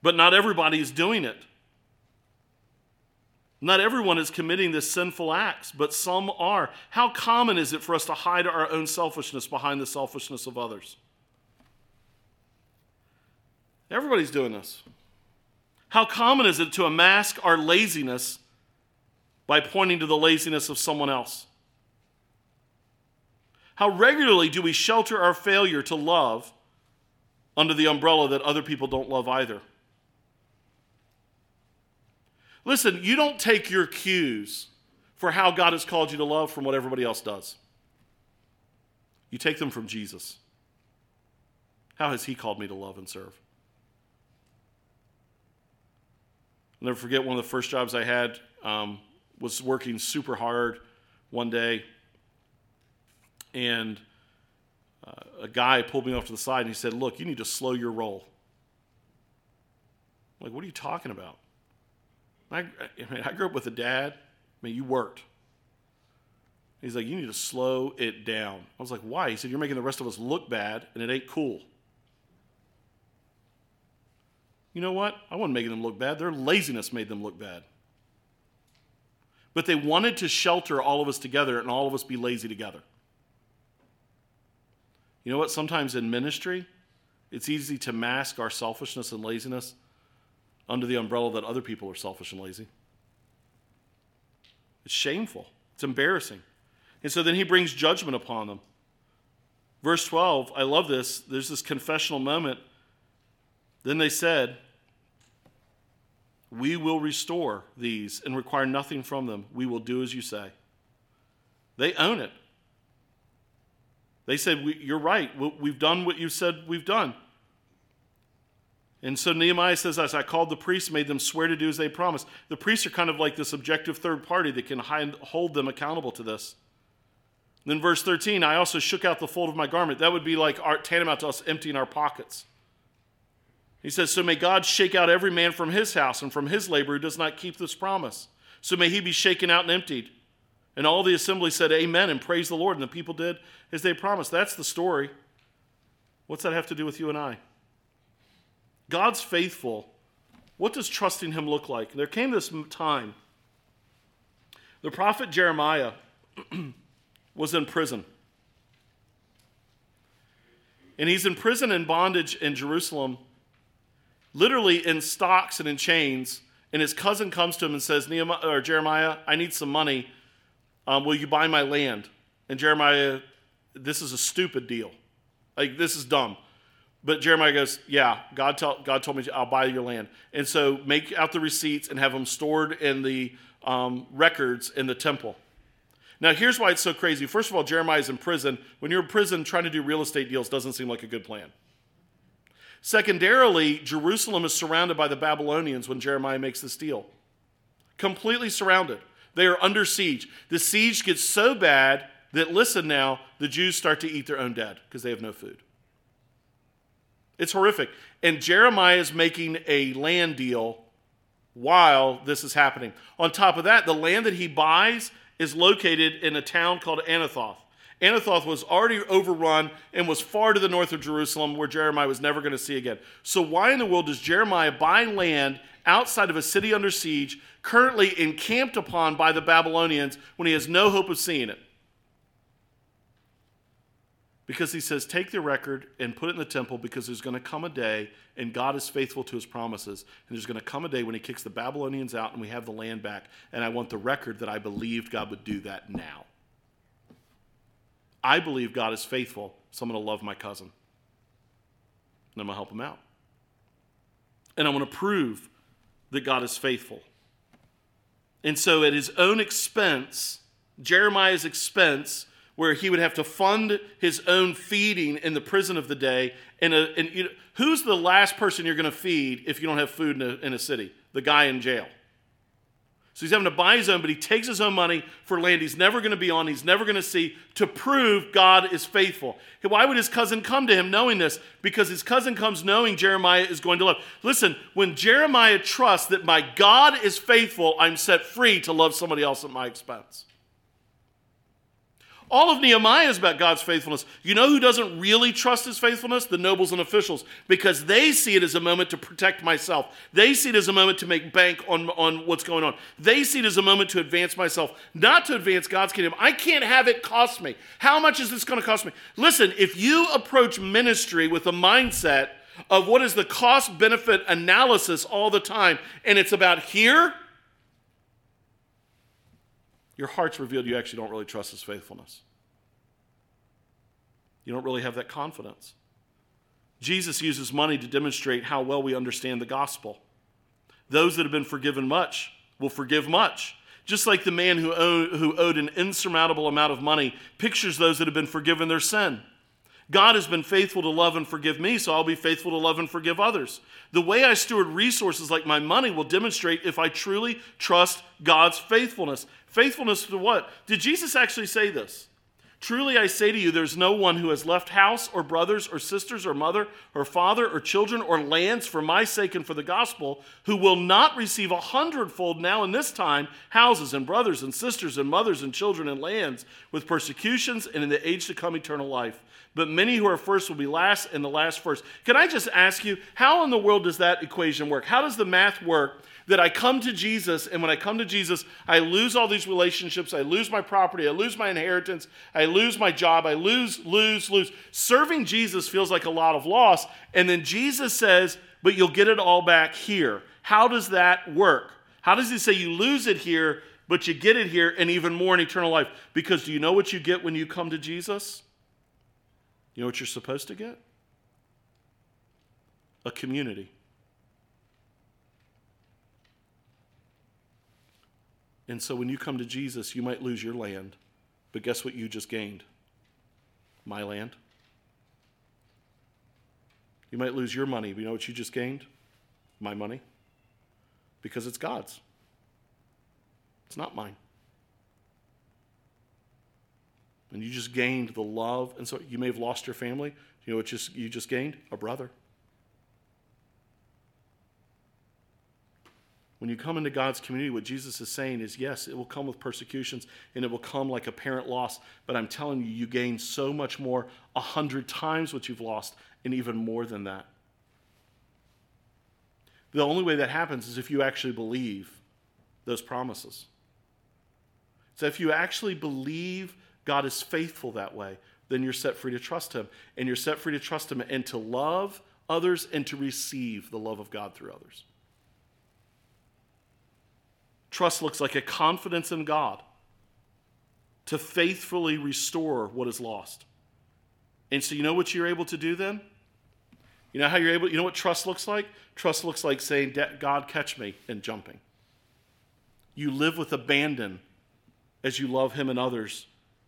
But not everybody is doing it. Not everyone is committing this sinful acts, but some are. How common is it for us to hide our own selfishness behind the selfishness of others? Everybody's doing this. How common is it to mask our laziness by pointing to the laziness of someone else? How regularly do we shelter our failure to love under the umbrella that other people don't love either? Listen, you don't take your cues for how God has called you to love from what everybody else does. You take them from Jesus. How has He called me to love and serve? I'll never forget one of the first jobs I had um, was working super hard one day, and uh, a guy pulled me off to the side and he said, "Look, you need to slow your roll." I'm like, what are you talking about? I, I, mean, I grew up with a dad. I mean, you worked. He's like, you need to slow it down. I was like, why? He said, you're making the rest of us look bad, and it ain't cool. You know what? I wasn't making them look bad. Their laziness made them look bad. But they wanted to shelter all of us together and all of us be lazy together. You know what? Sometimes in ministry, it's easy to mask our selfishness and laziness under the umbrella that other people are selfish and lazy. It's shameful, it's embarrassing. And so then he brings judgment upon them. Verse 12, I love this. There's this confessional moment. Then they said, We will restore these and require nothing from them. We will do as you say. They own it. They said, You're right. We've done what you said we've done. And so Nehemiah says, As I called the priests, made them swear to do as they promised. The priests are kind of like this objective third party that can hold them accountable to this. then verse 13, I also shook out the fold of my garment. That would be like our, tantamount to us emptying our pockets. He says, So may God shake out every man from his house and from his labor who does not keep this promise. So may he be shaken out and emptied. And all the assembly said, Amen, and praise the Lord. And the people did as they promised. That's the story. What's that have to do with you and I? God's faithful. What does trusting Him look like? There came this time. The prophet Jeremiah was in prison. And he's in prison in bondage in Jerusalem, literally in stocks and in chains. And his cousin comes to him and says, Nehemiah, or Jeremiah, I need some money. Um, will you buy my land? And Jeremiah, this is a stupid deal. Like, this is dumb. But Jeremiah goes, Yeah, God, tell, God told me I'll buy your land. And so make out the receipts and have them stored in the um, records in the temple. Now, here's why it's so crazy. First of all, Jeremiah is in prison. When you're in prison, trying to do real estate deals doesn't seem like a good plan. Secondarily, Jerusalem is surrounded by the Babylonians when Jeremiah makes this deal. Completely surrounded. They are under siege. The siege gets so bad that, listen now, the Jews start to eat their own dead because they have no food. It's horrific. And Jeremiah is making a land deal while this is happening. On top of that, the land that he buys is located in a town called Anathoth. Anathoth was already overrun and was far to the north of Jerusalem where Jeremiah was never going to see again. So, why in the world does Jeremiah buy land outside of a city under siege, currently encamped upon by the Babylonians, when he has no hope of seeing it? because he says, Take the record and put it in the temple because there's going to come a day, and God is faithful to his promises. And there's going to come a day when he kicks the Babylonians out and we have the land back. And I want the record that I believed God would do that now. I believe God is faithful, so I'm going to love my cousin. And I'm going to help him out. And I'm going to prove that God is faithful. And so, at his own expense, Jeremiah's expense, where he would have to fund his own feeding in the prison of the day. And, a, and you know, who's the last person you're going to feed if you don't have food in a, in a city? The guy in jail. So he's having to buy his own, but he takes his own money for land he's never going to be on, he's never going to see, to prove God is faithful. Why would his cousin come to him knowing this? Because his cousin comes knowing Jeremiah is going to love. Listen, when Jeremiah trusts that my God is faithful, I'm set free to love somebody else at my expense. All of Nehemiah is about God's faithfulness. You know who doesn't really trust his faithfulness? The nobles and officials, because they see it as a moment to protect myself. They see it as a moment to make bank on, on what's going on. They see it as a moment to advance myself, not to advance God's kingdom. I can't have it cost me. How much is this going to cost me? Listen, if you approach ministry with a mindset of what is the cost benefit analysis all the time, and it's about here, your heart's revealed you actually don't really trust his faithfulness. You don't really have that confidence. Jesus uses money to demonstrate how well we understand the gospel. Those that have been forgiven much will forgive much. Just like the man who owed, who owed an insurmountable amount of money pictures those that have been forgiven their sin. God has been faithful to love and forgive me, so I'll be faithful to love and forgive others. The way I steward resources like my money will demonstrate if I truly trust God's faithfulness. Faithfulness to what? Did Jesus actually say this? Truly I say to you, there's no one who has left house or brothers or sisters or mother or father or children or lands for my sake and for the gospel who will not receive a hundredfold now in this time houses and brothers and sisters and mothers and children and lands with persecutions and in the age to come eternal life. But many who are first will be last and the last first. Can I just ask you, how in the world does that equation work? How does the math work that I come to Jesus, and when I come to Jesus, I lose all these relationships, I lose my property, I lose my inheritance, I lose my job, I lose, lose, lose. Serving Jesus feels like a lot of loss. And then Jesus says, but you'll get it all back here. How does that work? How does he say you lose it here, but you get it here and even more in eternal life? Because do you know what you get when you come to Jesus? You know what you're supposed to get? A community. And so when you come to Jesus, you might lose your land. But guess what you just gained? My land. You might lose your money. But you know what you just gained? My money. Because it's God's. It's not mine. And you just gained the love. And so you may have lost your family. You know what just, you just gained? A brother. When you come into God's community, what Jesus is saying is yes, it will come with persecutions and it will come like a parent loss, but I'm telling you, you gain so much more, a hundred times what you've lost, and even more than that. The only way that happens is if you actually believe those promises. So if you actually believe God is faithful that way, then you're set free to trust Him. And you're set free to trust Him and to love others and to receive the love of God through others. Trust looks like a confidence in God to faithfully restore what is lost. And so, you know what you're able to do then? You know how you're able, you know what trust looks like? Trust looks like saying, God, catch me, and jumping. You live with abandon as you love Him and others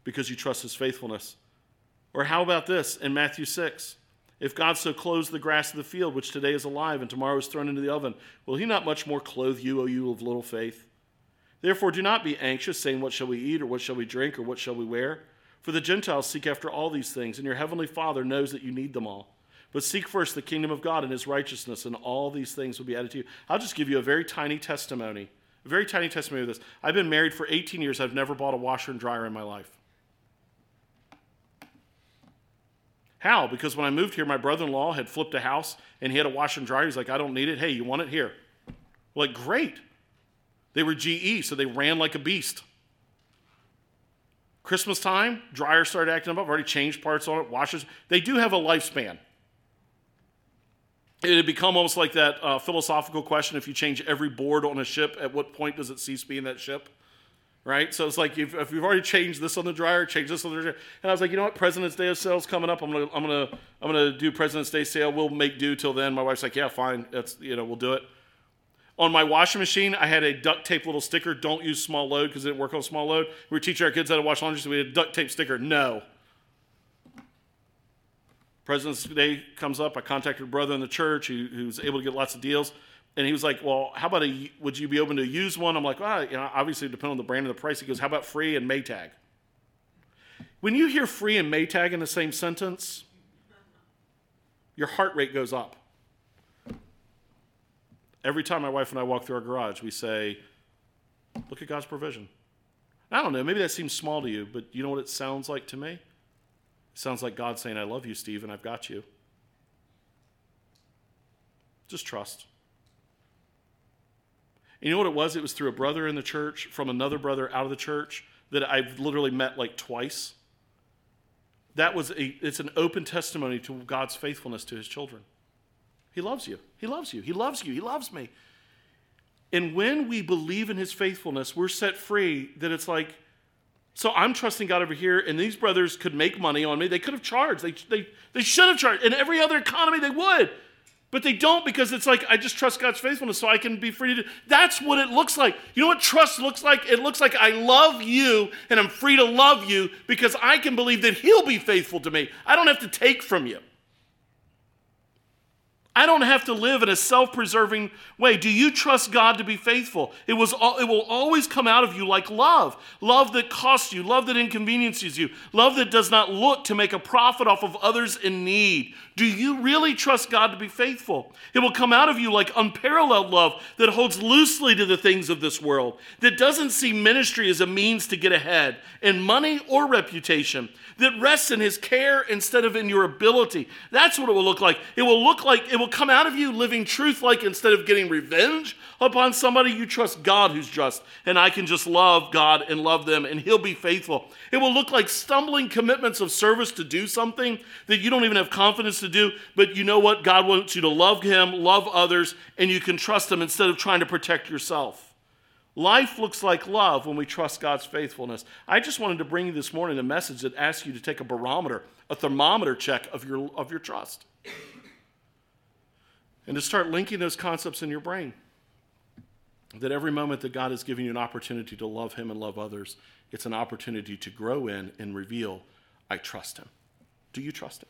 because you trust His faithfulness. Or how about this in Matthew 6? If God so clothes the grass of the field, which today is alive and tomorrow is thrown into the oven, will He not much more clothe you, O you of little faith? Therefore, do not be anxious, saying, What shall we eat, or what shall we drink, or what shall we wear? For the Gentiles seek after all these things, and your heavenly Father knows that you need them all. But seek first the kingdom of God and his righteousness, and all these things will be added to you. I'll just give you a very tiny testimony, a very tiny testimony of this. I've been married for 18 years. I've never bought a washer and dryer in my life. How? Because when I moved here, my brother in law had flipped a house and he had a washer and dryer. He's like, I don't need it. Hey, you want it? Here. like, great. They were GE, so they ran like a beast. Christmas time, dryer started acting up. I've already changed parts on it, washers. They do have a lifespan. It had become almost like that uh, philosophical question if you change every board on a ship, at what point does it cease being that ship? Right? So it's like if, if you've already changed this on the dryer, change this on the dryer. And I was like, you know what? President's Day of sale's coming up. I'm gonna, I'm gonna, I'm gonna do President's Day sale. We'll make do till then. My wife's like, yeah, fine. That's, you know, we'll do it. On my washing machine, I had a duct tape little sticker. Don't use small load because it didn't work on small load. We were teaching our kids how to wash laundry, so we had a duct tape sticker. No. President's Day comes up. I contacted a brother in the church who, who was able to get lots of deals. And he was like, Well, how about a, would you be open to use one? I'm like, Well, you know, obviously, on the brand and the price. He goes, How about free and Maytag? When you hear free and Maytag in the same sentence, your heart rate goes up. Every time my wife and I walk through our garage, we say, Look at God's provision. I don't know, maybe that seems small to you, but you know what it sounds like to me? It sounds like God saying, I love you, Steve, and I've got you. Just trust. And you know what it was? It was through a brother in the church, from another brother out of the church, that I've literally met like twice. That was a, it's an open testimony to God's faithfulness to his children. He loves you. He loves you. He loves you. He loves me. And when we believe in his faithfulness, we're set free that it's like, so I'm trusting God over here, and these brothers could make money on me. They could have charged. They, they, they should have charged. In every other economy, they would. But they don't because it's like, I just trust God's faithfulness so I can be free to. That's what it looks like. You know what trust looks like? It looks like I love you and I'm free to love you because I can believe that He'll be faithful to me. I don't have to take from you. I don't have to live in a self preserving way. Do you trust God to be faithful? It, was, it will always come out of you like love love that costs you, love that inconveniences you, love that does not look to make a profit off of others in need. Do you really trust God to be faithful? It will come out of you like unparalleled love that holds loosely to the things of this world, that doesn't see ministry as a means to get ahead in money or reputation, that rests in his care instead of in your ability. That's what it will look like. It will look like it will come out of you living truth like instead of getting revenge upon somebody, you trust God who's just. And I can just love God and love them, and he'll be faithful. It will look like stumbling commitments of service to do something that you don't even have confidence do, but you know what? God wants you to love him, love others, and you can trust him instead of trying to protect yourself. Life looks like love when we trust God's faithfulness. I just wanted to bring you this morning a message that asks you to take a barometer, a thermometer check of your, of your trust, and to start linking those concepts in your brain. That every moment that God is giving you an opportunity to love Him and love others, it's an opportunity to grow in and reveal, I trust Him. Do you trust Him?